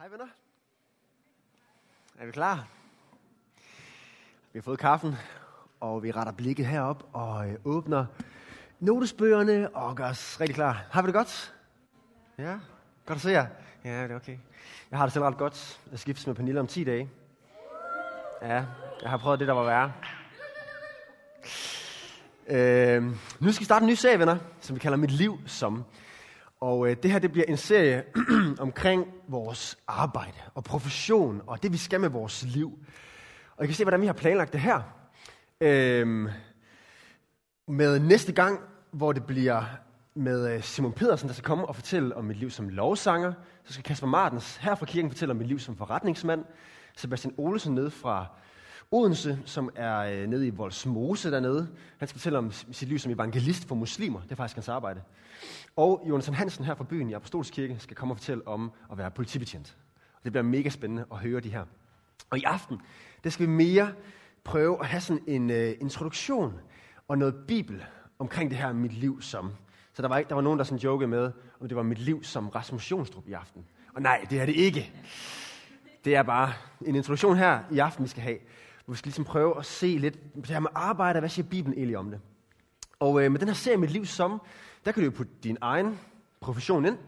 Hej venner. Er vi klar? Vi har fået kaffen, og vi retter blikket herop og øh, åbner notesbøgerne og gør os rigtig klar. Har vi det godt? Ja? Godt at se jer. Ja, det er okay. Jeg har det selv ret godt. Jeg skiftes med Pernille om 10 dage. Ja, jeg har prøvet det, der var værre. Øh, nu skal vi starte en ny serie, venner, som vi kalder Mit Liv Som. Og øh, det her det bliver en serie omkring vores arbejde og profession og det, vi skal med vores liv. Og I kan se, hvordan vi har planlagt det her. Øhm, med næste gang, hvor det bliver med øh, Simon Pedersen, der skal komme og fortælle om mit liv som lovsanger. Så skal Kasper Martens her fra kirken fortælle om mit liv som forretningsmand. Sebastian Olsen ned fra Odense, som er øh, nede i Volsmose dernede. Han skal fortælle om sit liv som evangelist for muslimer. Det er faktisk hans arbejde. Og Jonathan Hansen her fra byen i Apostolskirke skal komme og fortælle om at være politibetjent. Det bliver mega spændende at høre de her. Og i aften, der skal vi mere prøve at have sådan en uh, introduktion og noget bibel omkring det her mit liv som. Så der var, ikke, der var nogen, der sådan jokede med, om det var mit liv som Rasmus Jonstrup i aften. Og nej, det er det ikke. Det er bare en introduktion her i aften, vi skal have. Hvor vi skal ligesom prøve at se lidt det her med arbejde, hvad siger Bibelen egentlig om det. Og øh, med den her serie Mit Liv Som, der kan du jo putte din egen profession ind,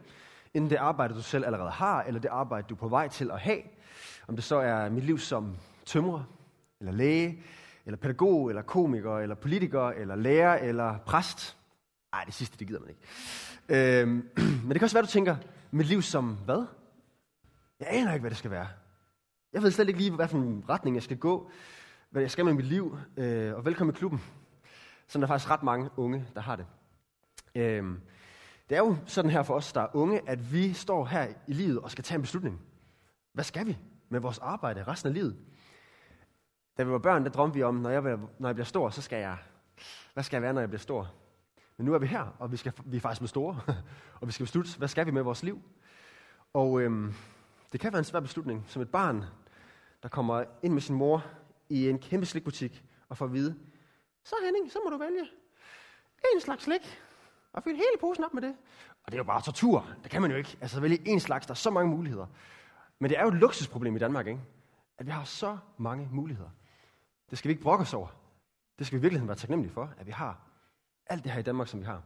inden det arbejde, du selv allerede har, eller det arbejde, du er på vej til at have. Om det så er mit liv som tømrer, eller læge, eller pædagog, eller komiker, eller politiker, eller lærer, eller præst. Nej, det sidste, det gider man ikke. Øhm, men det kan også være, du tænker, mit liv som hvad? Jeg aner ikke, hvad det skal være. Jeg ved slet ikke lige, hvad for en retning jeg skal gå, hvad jeg skal med mit liv, øh, og velkommen i klubben. Så der er faktisk ret mange unge, der har det. Øh, det er jo sådan her for os, der er unge, at vi står her i livet og skal tage en beslutning. Hvad skal vi med vores arbejde resten af livet? Da vi var børn, der drømte vi om, når jeg, når jeg bliver stor, så skal jeg... Hvad skal jeg være, når jeg bliver stor? Men nu er vi her, og vi, skal, vi er faktisk blevet store, og vi skal beslutte, hvad skal vi med vores liv? Og øhm, det kan være en svær beslutning, som et barn, der kommer ind med sin mor i en kæmpe slikbutik og får at vide, så Henning, så må du vælge en slags slik, og fylde hele posen op med det. Og det er jo bare tortur. Det kan man jo ikke. Altså vælge en slags, der er så mange muligheder. Men det er jo et luksusproblem i Danmark, ikke? At vi har så mange muligheder. Det skal vi ikke brokke os over. Det skal vi i virkeligheden være taknemmelige for, at vi har alt det her i Danmark, som vi har.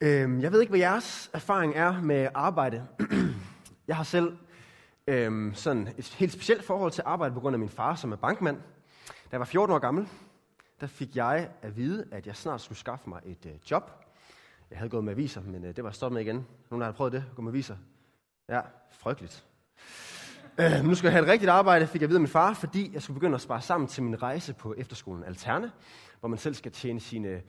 Øhm, jeg ved ikke, hvad jeres erfaring er med arbejde. jeg har selv øhm, sådan et helt specielt forhold til arbejde på grund af min far, som er bankmand. Da jeg var 14 år gammel, der fik jeg at vide, at jeg snart skulle skaffe mig et øh, job. Jeg havde gået med aviser, men øh, det var stoppet med igen. Nogen, der har prøvet det, gå med aviser. Ja, frygteligt. Øh, nu skal jeg have et rigtigt arbejde, fik jeg at vide af min far, fordi jeg skulle begynde at spare sammen til min rejse på efterskolen Alterne, hvor man selv skal tjene sine øh,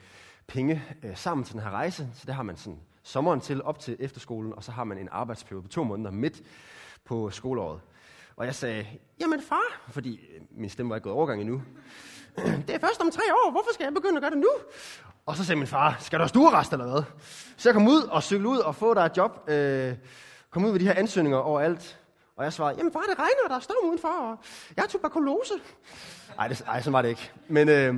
penge øh, sammen til den her rejse. Så det har man sådan sommeren til op til efterskolen, og så har man en arbejdsperiode på to måneder midt på skoleåret. Og jeg sagde, jamen far, fordi øh, min stemme var ikke gået overgang endnu. Det er først om tre år, hvorfor skal jeg begynde at gøre det nu? Og så sagde min far, skal du have stuerest eller hvad? Så jeg kom ud og cykle ud og få dig et job. Øh, kom ud med de her ansøgninger overalt. Og jeg svarede, jamen far, det regner, der er storm udenfor, og jeg har tuberkulose. Ej, det, ej, sådan var det ikke. Men øh,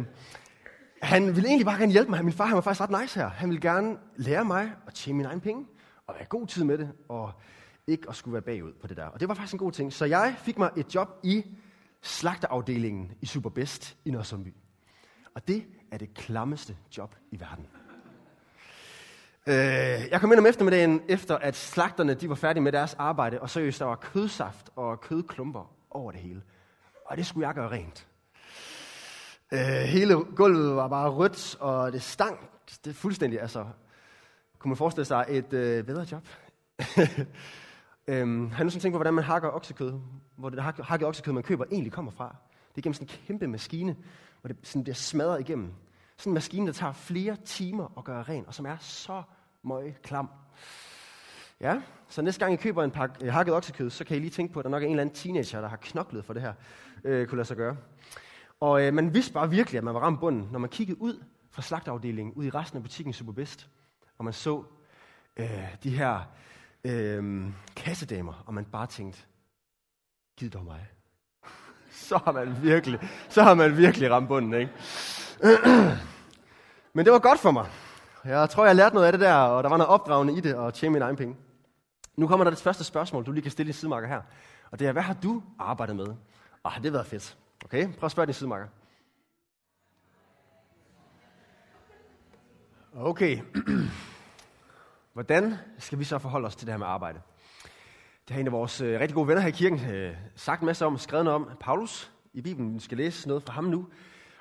han ville egentlig bare gerne hjælpe mig. Min far han var faktisk ret nice her. Han ville gerne lære mig at tjene mine egne penge, og være god tid med det, og ikke at skulle være bagud på det der. Og det var faktisk en god ting. Så jeg fik mig et job i slagterafdelingen i Superbest i Nørresundby. Og det er det klammeste job i verden. Øh, jeg kom ind om eftermiddagen, efter at slagterne de var færdige med deres arbejde, og seriøst, der var kødsaft og kødklumper over det hele. Og det skulle jeg gøre rent. Øh, hele gulvet var bare rødt, og det stank. Det er fuldstændig, altså... Kunne man forestille sig et øh, bedre job? øhm, har du sådan tænkt på, hvordan man hakker oksekød? Hvor det hakket oksekød, man køber, egentlig kommer fra? Det er gennem sådan en kæmpe maskine, hvor det sådan bliver smadret igennem. Sådan en maskine, der tager flere timer at gøre ren, og som er så møg klam. Ja, så næste gang I køber en pakke øh, hakket oksekød, så kan I lige tænke på, at der nok er en eller anden teenager, der har knoklet for det her, øh, kunne lade sig gøre. Og øh, man vidste bare virkelig, at man var ramt bunden, når man kiggede ud fra slagtafdelingen, ud i resten af butikken Superbest, og man så øh, de her øh, kassedamer, og man bare tænkte, giv dog mig. så har man virkelig, så har man virkelig ramt bunden, ikke? Men det var godt for mig. Jeg tror, jeg lærte noget af det der, og der var noget opdragende i det, og tjene mine egne penge. Nu kommer der det første spørgsmål, du lige kan stille i sidemarker her. Og det er, hvad har du arbejdet med? Og har det været fedt? Okay, prøv at spørge din sidemarker. Okay. Hvordan skal vi så forholde os til det her med arbejde? Det har en af vores øh, rigtig gode venner her i kirken øh, sagt en masse om, skrevet noget om. Paulus i Bibelen. Vi skal læse noget fra ham nu.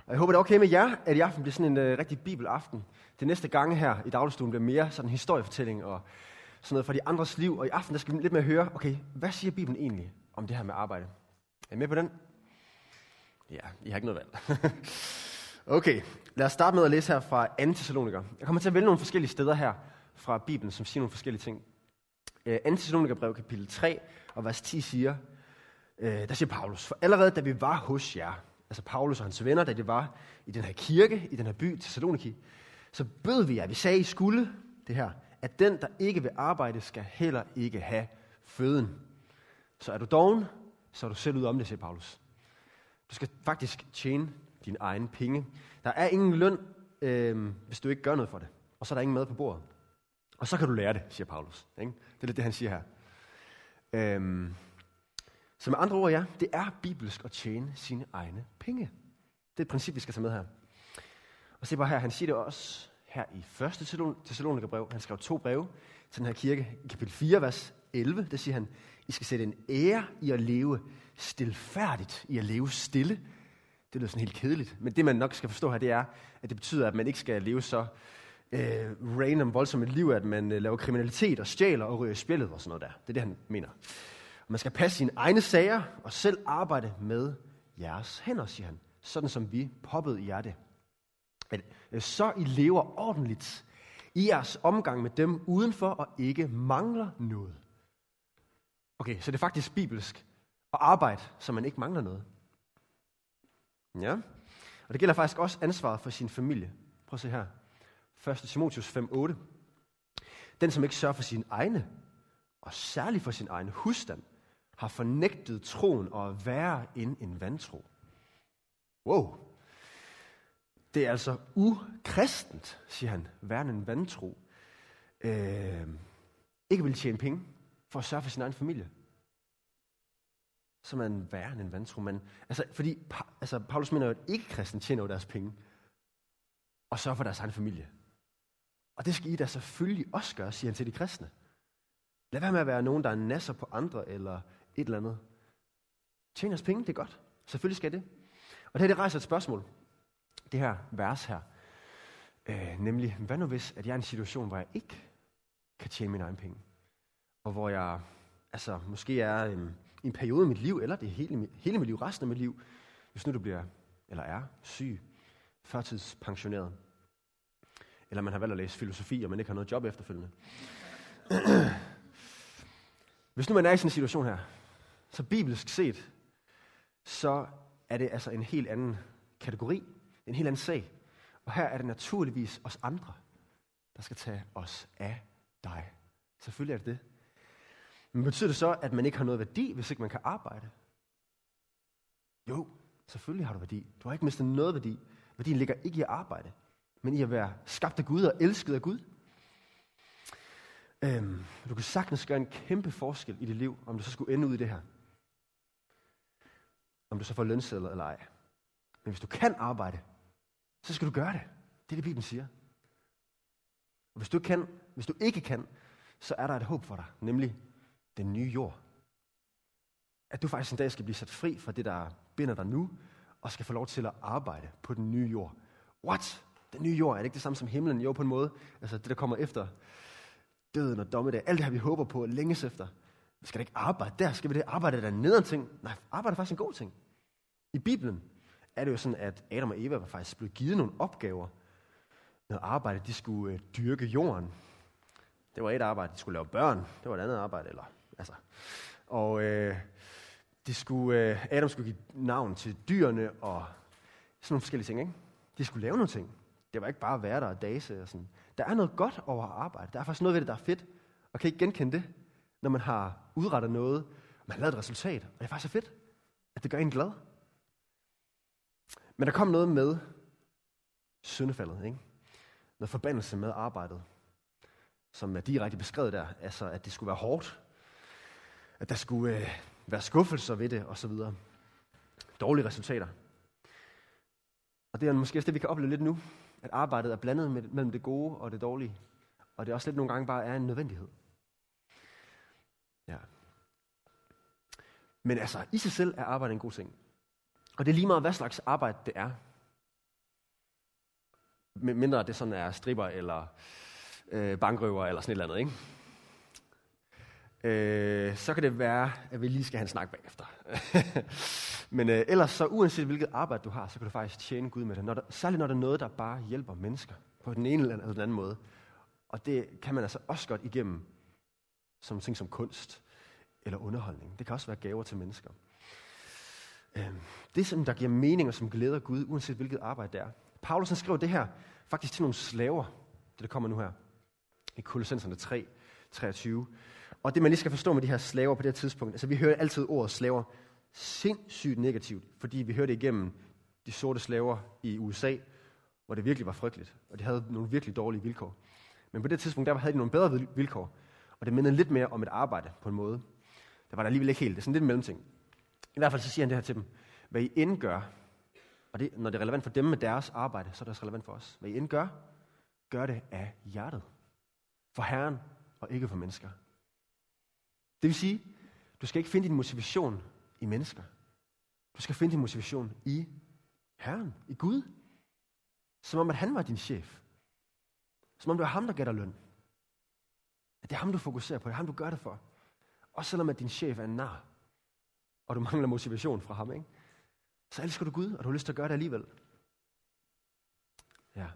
Og jeg håber, det er okay med jer, at i aften bliver sådan en øh, rigtig bibelaften. Det næste gang her i dagligstuen bliver mere sådan en historiefortælling og sådan noget fra de andres liv. Og i aften der skal vi lidt mere høre, okay, hvad siger Bibelen egentlig om det her med arbejde? Er I med på den? Ja, I har ikke noget valg. okay, lad os starte med at læse her fra 2. Thessaloniker. Jeg kommer til at vælge nogle forskellige steder her fra Bibelen, som siger nogle forskellige ting. 2. Øh, brev kapitel 3 og vers 10 siger, øh, der siger Paulus, for allerede da vi var hos jer, altså Paulus og hans venner, da de var i den her kirke, i den her by, Thessaloniki, så bød vi jer, vi sagde, I skulle det her, at den, der ikke vil arbejde, skal heller ikke have føden. Så er du doven, så er du selv ud om det, siger Paulus. Du skal faktisk tjene din egen penge. Der er ingen løn, øh, hvis du ikke gør noget for det. Og så er der ingen mad på bordet. Og så kan du lære det, siger Paulus. Ikke? Det er lidt det, han siger her. Øhm, så med andre ord, ja, det er bibelsk at tjene sine egne penge. Det er et princip, vi skal tage med her. Og se bare her, han siger det også her i 1. Thessalonikerbrev. Han skrev to breve til den her kirke. I kapitel 4, vers 11, der siger han, I skal sætte en ære i at leve stilfærdigt, i at leve stille. Det lyder sådan helt kedeligt. Men det, man nok skal forstå her, det er, at det betyder, at man ikke skal leve så øh, random, voldsomt et liv, at man øh, laver kriminalitet og stjæler og ryger i spillet og sådan noget der. Det er det, han mener. Og man skal passe sine egne sager og selv arbejde med jeres hænder, siger han. Sådan som vi poppede i jer det. At, øh, så I lever ordentligt i jeres omgang med dem udenfor og ikke mangler noget. Okay, så det er faktisk bibelsk at arbejde, så man ikke mangler noget. Ja, og det gælder faktisk også ansvaret for sin familie. Prøv at se her. 1. Timotius 5:8. Den, som ikke sørger for sin egne, og særligt for sin egen husstand, har fornægtet troen og er værre end en vantro. Wow. Det er altså ukristent, siger han, værre end en vantro. Øh, ikke vil tjene penge for at sørge for sin egen familie. Så er man værre end en vantro. Man, altså, fordi altså, Paulus mener jo, at ikke-kristen tjener jo deres penge og sørger for deres egen familie. Og det skal I da selvfølgelig også gøre, siger han til de kristne. Lad være med at være nogen, der er nasser på andre eller et eller andet. Tjen os penge, det er godt. Selvfølgelig skal det. Og det her det rejser et spørgsmål. Det her vers her. Øh, nemlig, hvad nu hvis, at jeg er i en situation, hvor jeg ikke kan tjene mine egne penge? Og hvor jeg altså, måske er øhm, i en periode i mit liv, eller det er hele, hele mit liv, resten af mit liv, hvis nu du bliver, eller er syg, førtidspensioneret, eller man har valgt at læse filosofi, og man ikke har noget job efterfølgende. Hvis nu man er i sådan en situation her, så bibelsk set, så er det altså en helt anden kategori, en helt anden sag. Og her er det naturligvis os andre, der skal tage os af dig. Selvfølgelig er det det. Men betyder det så, at man ikke har noget værdi, hvis ikke man kan arbejde? Jo, selvfølgelig har du værdi. Du har ikke mistet noget værdi. Værdien ligger ikke i at arbejde men i at være skabt af Gud og elsket af Gud. Øhm, du kan sagtens gøre en kæmpe forskel i dit liv, om du så skulle ende ud i det her. Om du så får lønsedler eller ej. Men hvis du kan arbejde, så skal du gøre det. Det er det, Bibelen siger. Og hvis du, kan, hvis du ikke kan, så er der et håb for dig, nemlig den nye jord. At du faktisk en dag skal blive sat fri fra det, der binder dig nu, og skal få lov til at arbejde på den nye jord. What? Den nye jord, er det ikke det samme som himlen? Jo, på en måde. Altså det, der kommer efter døden og dommedag. Alt det her, vi håber på længes efter. Vi skal da ikke arbejde der. Skal vi det arbejde der nederen ting? Nej, arbejde er faktisk en god ting. I Bibelen er det jo sådan, at Adam og Eva var faktisk blevet givet nogle opgaver. Noget arbejde, de skulle øh, dyrke jorden. Det var et arbejde, de skulle lave børn. Det var et andet arbejde. Eller, altså. Og øh, de skulle, øh, Adam skulle give navn til dyrene og sådan nogle forskellige ting. Ikke? De skulle lave nogle ting. Det var ikke bare at være der og dase og sådan. Der er noget godt over at arbejde. Der er faktisk noget ved det, der er fedt. Og kan ikke genkende det, når man har udrettet noget, og man har lavet et resultat. Og det er faktisk så fedt, at det gør en glad. Men der kom noget med syndefaldet, ikke? Noget forbandelse med arbejdet, som er direkte beskrevet der. Altså, at det skulle være hårdt, at der skulle øh, være skuffelser ved det, og så videre. Dårlige resultater. Og det er måske også det, vi kan opleve lidt nu, at arbejdet er blandet mellem det gode og det dårlige. Og det er også lidt nogle gange bare er en nødvendighed. Ja. Men altså, i sig selv er arbejde en god ting. Og det er lige meget, hvad slags arbejde det er. Mindre det sådan er stripper eller øh, bankrøver eller sådan et eller andet, ikke? Øh, så kan det være, at vi lige skal have en snak bagefter. Men øh, ellers så uanset hvilket arbejde du har, så kan du faktisk tjene Gud med det. Når der, særligt når der er noget, der bare hjælper mennesker på den ene eller den anden måde. Og det kan man altså også godt igennem som ting som kunst eller underholdning. Det kan også være gaver til mennesker. Øh, det, som der giver mening og som glæder Gud, uanset hvilket arbejde det er. Paulus han skrev det her faktisk til nogle slaver, det der kommer nu her, i Kolossenserne 3, 23. Og det man lige skal forstå med de her slaver på det her tidspunkt, altså vi hører altid ordet slaver sindssygt negativt, fordi vi hørte det igennem de sorte slaver i USA, hvor det virkelig var frygteligt, og de havde nogle virkelig dårlige vilkår. Men på det tidspunkt, der havde de nogle bedre vilkår, og det mindede lidt mere om et arbejde på en måde. Der var der alligevel ikke helt. Det er sådan lidt en mellemting. I hvert fald så siger han det her til dem. Hvad I end gør, og det, når det er relevant for dem med deres arbejde, så er det også relevant for os. Hvad I end gør, gør det af hjertet. For Herren og ikke for mennesker. Det vil sige, du skal ikke finde din motivation i mennesker. Du skal finde din motivation i Herren, i Gud. Som om, at han var din chef. Som om det var ham, der gætter løn. At det er ham, du fokuserer på. Det er ham, du gør det for. Også selvom at din chef er en nar. Og du mangler motivation fra ham, ikke? Så elsker du Gud, og du har lyst til at gøre det alligevel. Ja.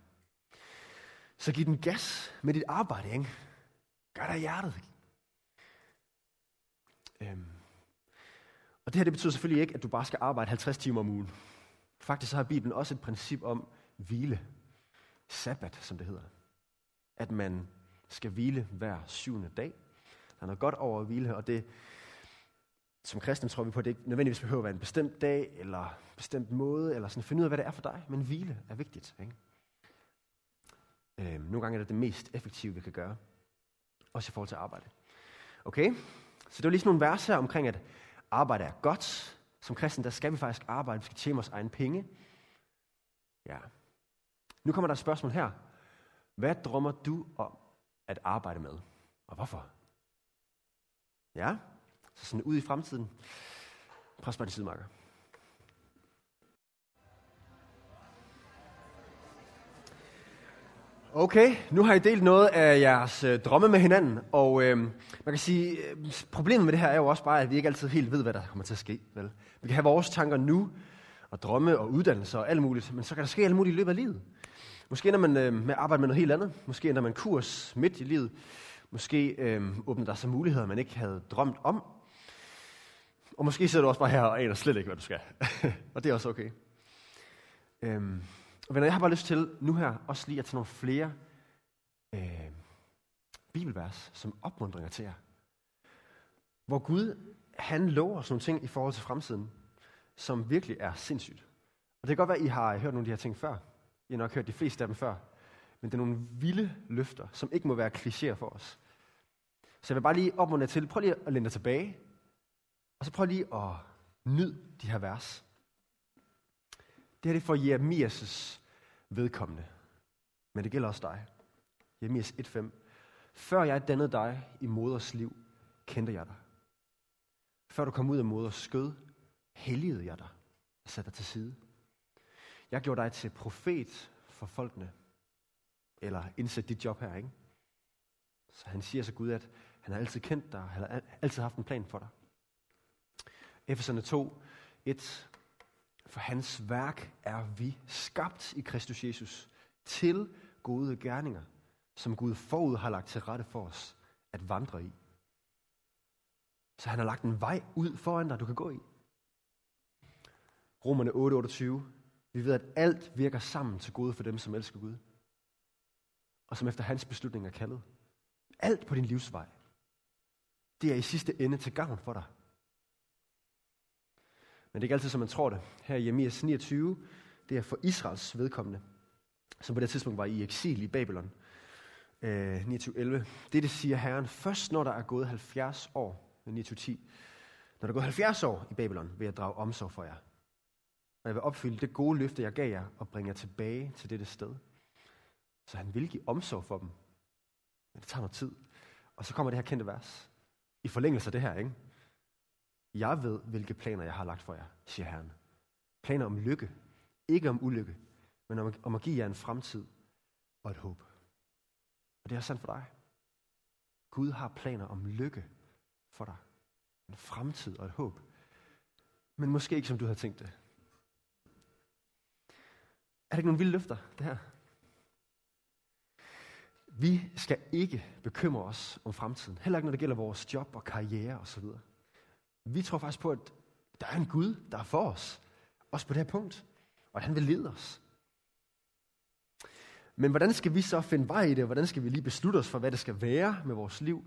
Så giv den gas med dit arbejde, ikke? Gør det hjertet. Øhm. Og det her det betyder selvfølgelig ikke, at du bare skal arbejde 50 timer om ugen. Faktisk så har Bibelen også et princip om hvile. Sabbat, som det hedder. At man skal hvile hver syvende dag. Der er noget godt over at hvile, og det, som kristne tror vi på, at det ikke nødvendigvis behøver at være en bestemt dag, eller en bestemt måde, eller sådan finde ud af, hvad det er for dig. Men hvile er vigtigt. Ikke? Øhm, nogle gange er det det mest effektive, vi kan gøre. Også i forhold til arbejde. Okay? Så det var lige sådan nogle vers her omkring, at arbejde er godt. Som kristen, der skal vi faktisk arbejde. Vi skal tjene vores egen penge. Ja. Nu kommer der et spørgsmål her. Hvad drømmer du om at arbejde med? Og hvorfor? Ja, så sådan ud i fremtiden. Pres på de sidemarker. Okay, nu har I delt noget af jeres øh, drømme med hinanden, og øh, man kan sige, øh, problemet med det her er jo også bare, at vi ikke altid helt ved, hvad der kommer til at ske. Vel? Vi kan have vores tanker nu, og drømme og uddannelse og alt muligt, men så kan der ske alt muligt i løbet af livet. Måske ender man øh, med at arbejde med noget helt andet. Måske ender man kurs midt i livet. Måske øh, åbner der sig muligheder, man ikke havde drømt om. Og måske sidder du også bare her og aner slet ikke, hvad du skal. og det er også okay. Øhm, og venner, jeg har bare lyst til nu her også lige at tage nogle flere øh, bibelvers som opmundringer til jer. Hvor Gud, han lover sådan nogle ting i forhold til fremtiden, som virkelig er sindssygt. Og det kan godt være, at I har hørt nogle af de her ting før. I har nok hørt de fleste af dem før. Men det er nogle vilde løfter, som ikke må være klichéer for os. Så jeg vil bare lige opmuntre til, prøv lige at lænde dig tilbage, og så prøv lige at nyde de her vers. Det her det er for Jeremias' vedkommende. Men det gælder også dig. Jeremias 1.5. Før jeg dannede dig i moders liv, kendte jeg dig. Før du kom ud af moders skød, helligede jeg dig og satte dig til side. Jeg gjorde dig til profet for folkene. Eller indsæt dit job her, ikke? Så han siger så Gud, at han har altid kendt dig, han har altid haft en plan for dig. Efeserne 2, 1. For hans værk er vi skabt i Kristus Jesus til gode gerninger, som Gud forud har lagt til rette for os at vandre i. Så han har lagt en vej ud foran dig, du kan gå i. Romerne 8:28. Vi ved, at alt virker sammen til gode for dem, som elsker Gud. Og som efter hans beslutning er kaldet. Alt på din livsvej. Det er i sidste ende til gavn for dig. Men det er ikke altid, som man tror det. Her i Jeremias 29, det er for Israels vedkommende, som på det tidspunkt var i eksil i Babylon. Øh, 29.11. Det, det siger Herren, først når der er gået 70 år, øh, 29.10. Når der er gået 70 år i Babylon, vil jeg drage omsorg for jer. Og jeg vil opfylde det gode løfte, jeg gav jer, og bringe jer tilbage til dette sted. Så han vil give omsorg for dem. Men det tager noget tid. Og så kommer det her kendte vers. I forlængelse af det her, ikke? Jeg ved, hvilke planer jeg har lagt for jer, siger Herren. Planer om lykke. Ikke om ulykke, men om, om at give jer en fremtid og et håb. Og det er sandt for dig. Gud har planer om lykke for dig. En fremtid og et håb. Men måske ikke, som du havde tænkt det. Er det ikke nogle vilde løfter, det her? Vi skal ikke bekymre os om fremtiden. Heller ikke, når det gælder vores job og karriere osv. Vi tror faktisk på, at der er en Gud, der er for os. Også på det her punkt. Og at han vil lede os. Men hvordan skal vi så finde vej i det? Hvordan skal vi lige beslutte os for, hvad det skal være med vores liv?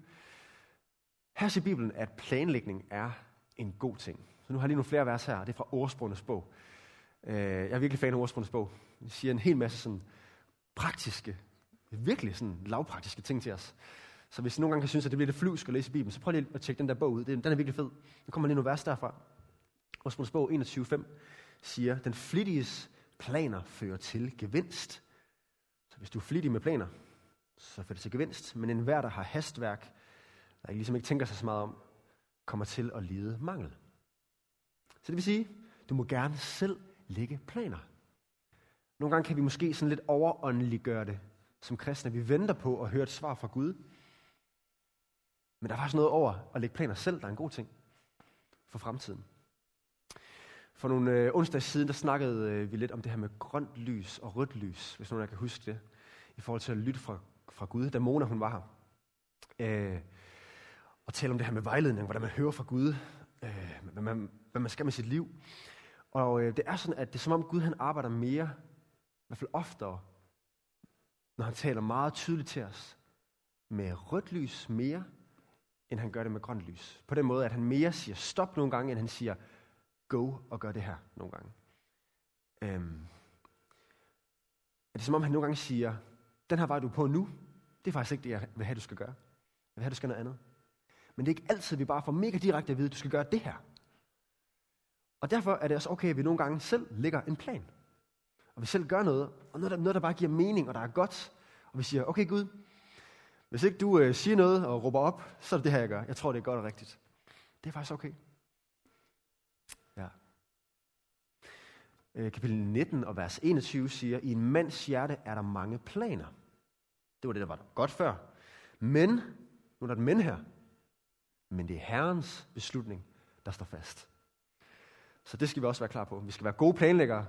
Her siger Bibelen, at planlægning er en god ting. Så nu har jeg lige nogle flere vers her. Det er fra Ordsprogenes bog. Øh, jeg er virkelig fan af Ordsprogenes bog. Det siger en hel masse sådan praktiske, virkelig sådan lavpraktiske ting til os. Så hvis I nogle gange kan synes, at det bliver lidt flyvsk at læse Bibelen, så prøv lige at tjekke den der bog ud. Den er virkelig fed. Nu kommer lige nogle vers derfra. Osmunds bog 21.5 siger, den flittiges planer fører til gevinst. Så hvis du er flittig med planer, så fører det til gevinst. Men enhver, der har hastværk, der ligesom ikke tænker sig så meget om, kommer til at lide mangel. Så det vil sige, du må gerne selv lægge planer. Nogle gange kan vi måske sådan lidt overåndeliggøre det som kristne. Vi venter på at høre et svar fra Gud. Men der er faktisk noget over at lægge planer selv, der er en god ting for fremtiden. For nogle øh, onsdags siden, der snakkede øh, vi lidt om det her med grønt lys og rødt lys, hvis nogen af jer kan huske det, i forhold til at lytte fra, fra Gud, da Mona hun var her. Øh, og tale om det her med vejledning, hvordan man hører fra Gud, øh, hvad, man, hvad man skal med sit liv. Og øh, det er sådan, at det er som om Gud han arbejder mere, i hvert fald oftere, når han taler meget tydeligt til os, med rødt lys mere, end han gør det med grønt lys. På den måde, at han mere siger stop nogle gange, end han siger go og gør det her nogle gange. Øhm, er det som om han nogle gange siger, den her vej du er på nu, det er faktisk ikke det, jeg vil have, du skal gøre. Jeg vil have, du skal noget andet. Men det er ikke altid, vi bare får mega direkte at vide, at du skal gøre det her. Og derfor er det også okay, at vi nogle gange selv lægger en plan. Og vi selv gør noget, og noget der, noget, der bare giver mening, og der er godt. Og vi siger, okay Gud, hvis ikke du øh, siger noget og råber op, så er det det her, jeg gør. Jeg tror, det er godt og rigtigt. Det er faktisk okay. Ja. Øh, kapitel 19 og vers 21 siger, i en mands hjerte er der mange planer. Det var det, der var godt før. Men, nu er der et men her, men det er Herrens beslutning, der står fast. Så det skal vi også være klar på. Vi skal være gode planlæggere,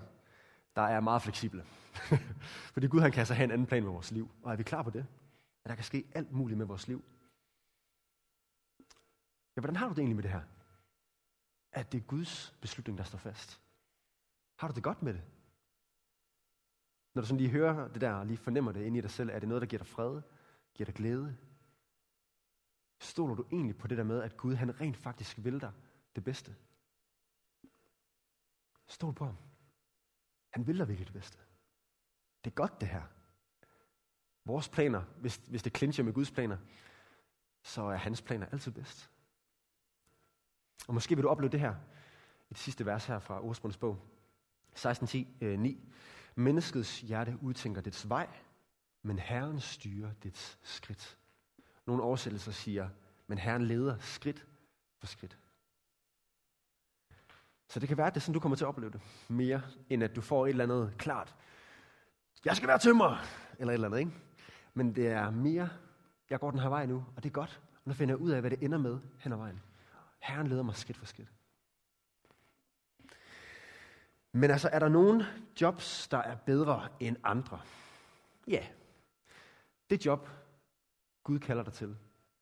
der er meget fleksible. Fordi Gud han kan så have en anden plan med vores liv. Og er vi klar på det? At der kan ske alt muligt med vores liv. Ja, hvordan har du det egentlig med det her? At det er Guds beslutning, der står fast. Har du det godt med det? Når du sådan lige hører det der, og lige fornemmer det inde i dig selv, er det noget, der giver dig fred? Giver dig glæde? Stoler du egentlig på det der med, at Gud han rent faktisk vil dig det bedste? Stol på ham. Han vil dig virkelig det bedste. Det er godt det her. Vores planer, hvis, hvis det clincher med Guds planer, så er hans planer altid bedst. Og måske vil du opleve det her, i det sidste vers her fra Ordsprungens bog, 16.10, øh, 9. Menneskets hjerte udtænker dets vej, men Herren styrer dets skridt. Nogle oversættelser siger, men Herren leder skridt for skridt. Så det kan være, at det er sådan, du kommer til at opleve det. Mere, end at du får et eller andet klart. Jeg skal være tømmer! Eller et eller andet, ikke? Men det er mere, jeg går den her vej nu, og det er godt. Og nu finder jeg ud af, hvad det ender med hen ad vejen. Herren leder mig skridt for skridt. Men altså, er der nogen jobs, der er bedre end andre? Ja. Det job, Gud kalder dig til,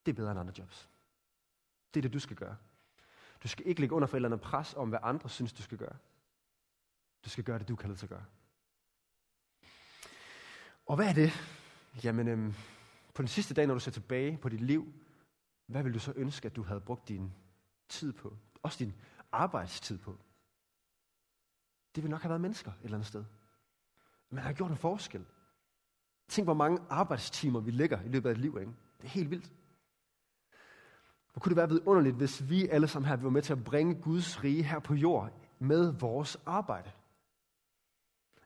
det er bedre end andre jobs. Det er det, du skal gøre. Du skal ikke ligge under for et eller andet pres om, hvad andre synes, du skal gøre. Du skal gøre det, du kalder til at gøre. Og hvad er det? Jamen, øhm, på den sidste dag, når du ser tilbage på dit liv, hvad vil du så ønske, at du havde brugt din tid på? Også din arbejdstid på? Det vil nok have været mennesker et eller andet sted. Man har gjort en forskel. Tænk, hvor mange arbejdstimer vi lægger i løbet af et liv. Ikke? Det er helt vildt. Hvor kunne det være vidunderligt, hvis vi alle sammen her var med til at bringe Guds rige her på jord med vores arbejde.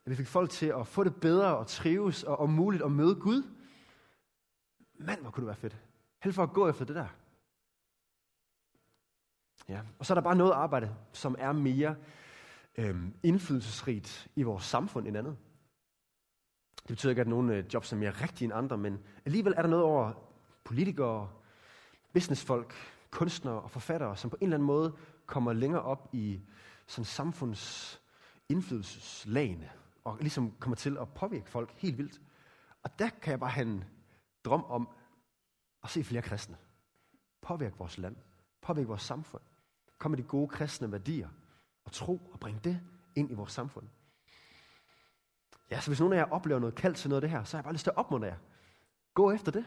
At vi fik folk til at få det bedre og trives og om muligt at møde Gud. Mand, hvor kunne det være fedt. Held for at gå efter det der. Ja. Og så er der bare noget arbejde, som er mere øhm, indflydelsesrigt i vores samfund end andet. Det betyder ikke, at nogle øh, jobs er mere rigtige end andre, men alligevel er der noget over politikere, businessfolk, kunstnere og forfattere, som på en eller anden måde kommer længere op i sådan samfunds indflydelseslagene, og ligesom kommer til at påvirke folk helt vildt. Og der kan jeg bare have en drøm om at se flere kristne. Påvirke vores land. Påvirke vores samfund. Kom med de gode kristne værdier og tro og bringe det ind i vores samfund. Ja, så hvis nogen af jer oplever noget kaldt til noget af det her, så har jeg bare lyst til at opmuntre jer. Gå efter det.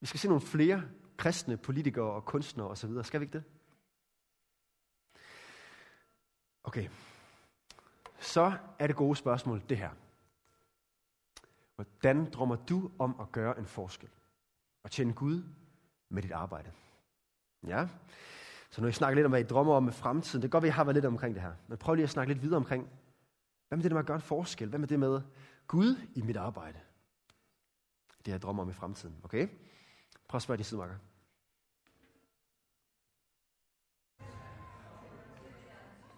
Vi skal se nogle flere kristne politikere og kunstnere osv. Skal vi ikke det? Okay. Så er det gode spørgsmål det her. Hvordan drømmer du om at gøre en forskel? Og tjene Gud med dit arbejde? Ja, så nu har jeg snakket lidt om, hvad I drømmer om med fremtiden. Det kan godt være, at har været lidt omkring det her. Men prøv lige at snakke lidt videre omkring, hvad med det med at gøre en forskel? Hvad med det med Gud i mit arbejde? Det jeg drømmer om i fremtiden, okay? Prøv at spørge de sidemarker.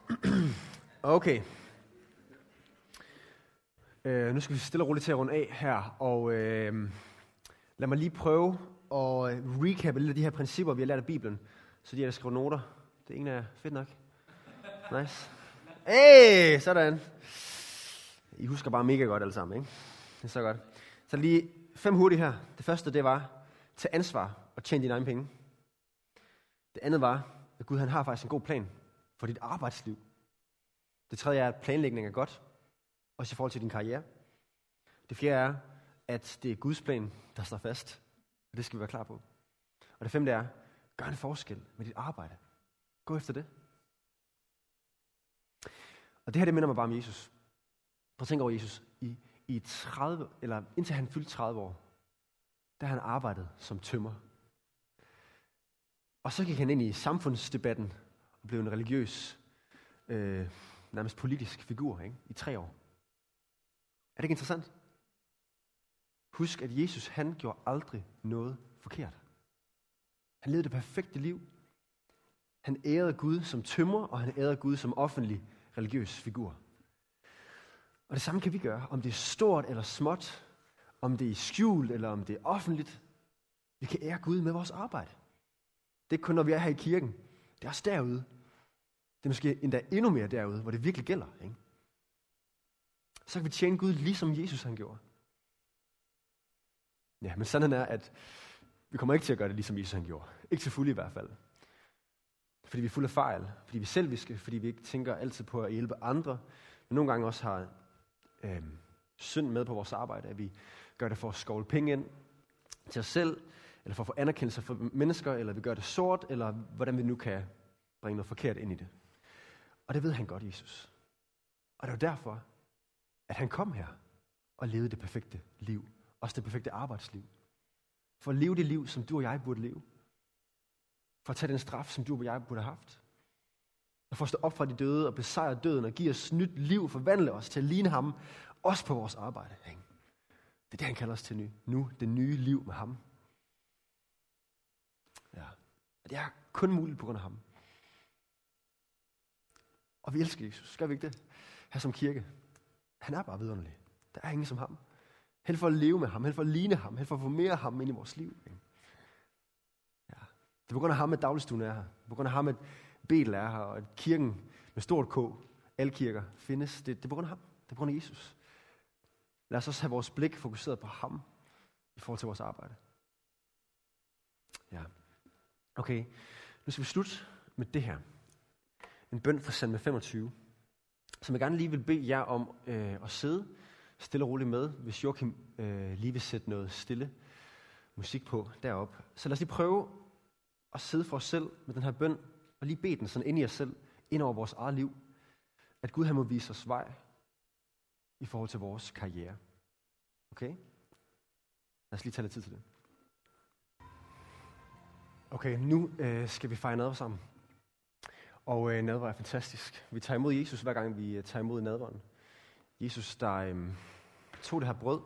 Okay. Øh, nu skal vi stille og roligt til at runde af her, og øh, lad mig lige prøve at øh, recappe lidt af de her principper, vi har lært af Bibelen, så de har skrevet noter. Det er ingen af fedt nok. Nice. Hey, sådan. I husker bare mega godt alle sammen, ikke? Det er så godt. Så lige fem hurtigt her. Det første, det var, tage ansvar og tjene dine egne penge. Det andet var, at Gud han har faktisk en god plan for dit arbejdsliv. Det tredje er, at planlægning er godt, også i forhold til din karriere. Det fjerde er, at det er Guds plan, der står fast, og det skal vi være klar på. Og det femte er, gør en forskel med dit arbejde. Gå efter det. Og det her, det minder mig bare om Jesus. Prøv at tænke over Jesus. I, i 30, eller indtil han fyldte 30 år, der han arbejdet som tømmer. Og så gik han ind i samfundsdebatten og blev en religiøs øh, nærmest politisk figur ikke? i tre år. Er det ikke interessant? Husk, at Jesus han gjorde aldrig noget forkert. Han levede det perfekte liv. Han ærede Gud som tømmer, og han ærede Gud som offentlig religiøs figur. Og det samme kan vi gøre, om det er stort eller småt, om det er skjult eller om det er offentligt. Vi kan ære Gud med vores arbejde. Det er ikke kun, når vi er her i kirken. Det er også derude, det er måske endda endnu mere derude, hvor det virkelig gælder. Ikke? Så kan vi tjene Gud, ligesom Jesus han gjorde. Ja, men sandheden er, at vi kommer ikke til at gøre det, ligesom Jesus han gjorde. Ikke til fuld i hvert fald. Fordi vi er fulde af fejl, fordi vi er selviske, fordi vi ikke tænker altid på at hjælpe andre, men nogle gange også har øh, synd med på vores arbejde, at vi gør det for at skovle penge ind til os selv, eller for at få anerkendelse fra mennesker, eller vi gør det sort, eller hvordan vi nu kan bringe noget forkert ind i det. Og det ved han godt, Jesus. Og det er derfor, at han kom her og levede det perfekte liv. Også det perfekte arbejdsliv. For at leve det liv, som du og jeg burde leve. For at tage den straf, som du og jeg burde have haft. Og for at stå op fra de døde og besejre døden og give os nyt liv, forvandle os til at ligne ham, også på vores arbejde. Det er det, han kalder os til nu. Nu, det nye liv med ham. Ja. Og det er kun muligt på grund af ham. Og vi elsker Jesus. Skal vi ikke det? Her som kirke. Han er bare vidunderlig. Der er ingen som ham. Held for at leve med ham, held for at ligne ham, held for at få mere af ham ind i vores liv. Ikke? Ja. Det er på grund af ham, at dagligstuen er her. Det er på grund af ham, at Betel er her, og at kirken med stort K, alle kirker, findes. Det, det er på grund af ham. Det er på grund af Jesus. Lad os også have vores blik fokuseret på ham i forhold til vores arbejde. Ja. Okay, nu skal vi slutte med det her en bøn fra salme 25, som jeg gerne lige vil bede jer om øh, at sidde stille og roligt med, hvis Joachim øh, lige vil sætte noget stille musik på derop. Så lad os lige prøve at sidde for os selv med den her bøn, og lige bede den sådan ind i os selv, ind over vores eget liv, at Gud han må vise os vej i forhold til vores karriere. Okay? Lad os lige tage lidt tid til det. Okay, nu øh, skal vi fejre noget sammen. Og øh, nadver er fantastisk. Vi tager imod Jesus, hver gang vi øh, tager imod nadveren. Jesus, der øh, tog det her brød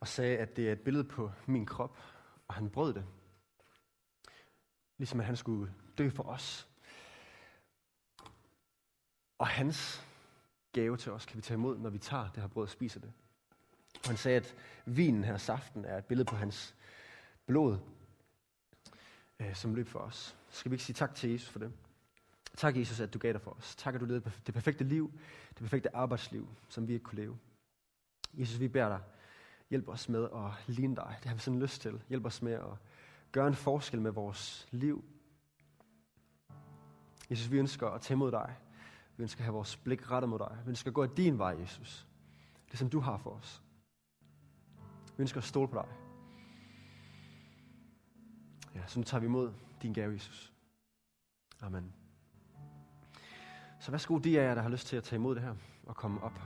og sagde, at det er et billede på min krop, og han brød det. Ligesom at han skulle dø for os. Og hans gave til os kan vi tage imod, når vi tager det her brød og spiser det. Og han sagde, at vinen her, saften, er et billede på hans blod, øh, som løb for os. Skal vi ikke sige tak til Jesus for det? Tak, Jesus, at du gav dig for os. Tak, at du levede det perfekte liv, det perfekte arbejdsliv, som vi ikke kunne leve. Jesus, vi beder dig, hjælp os med at ligne dig. Det har vi sådan lyst til. Hjælp os med at gøre en forskel med vores liv. Jesus, vi ønsker at tage mod dig. Vi ønsker at have vores blik rettet mod dig. Vi ønsker at gå din vej, Jesus. Det som du har for os. Vi ønsker at stole på dig. Ja, så nu tager vi imod din gave, Jesus. Amen. Så værsgo de af jer, der har lyst til at tage imod det her og komme op.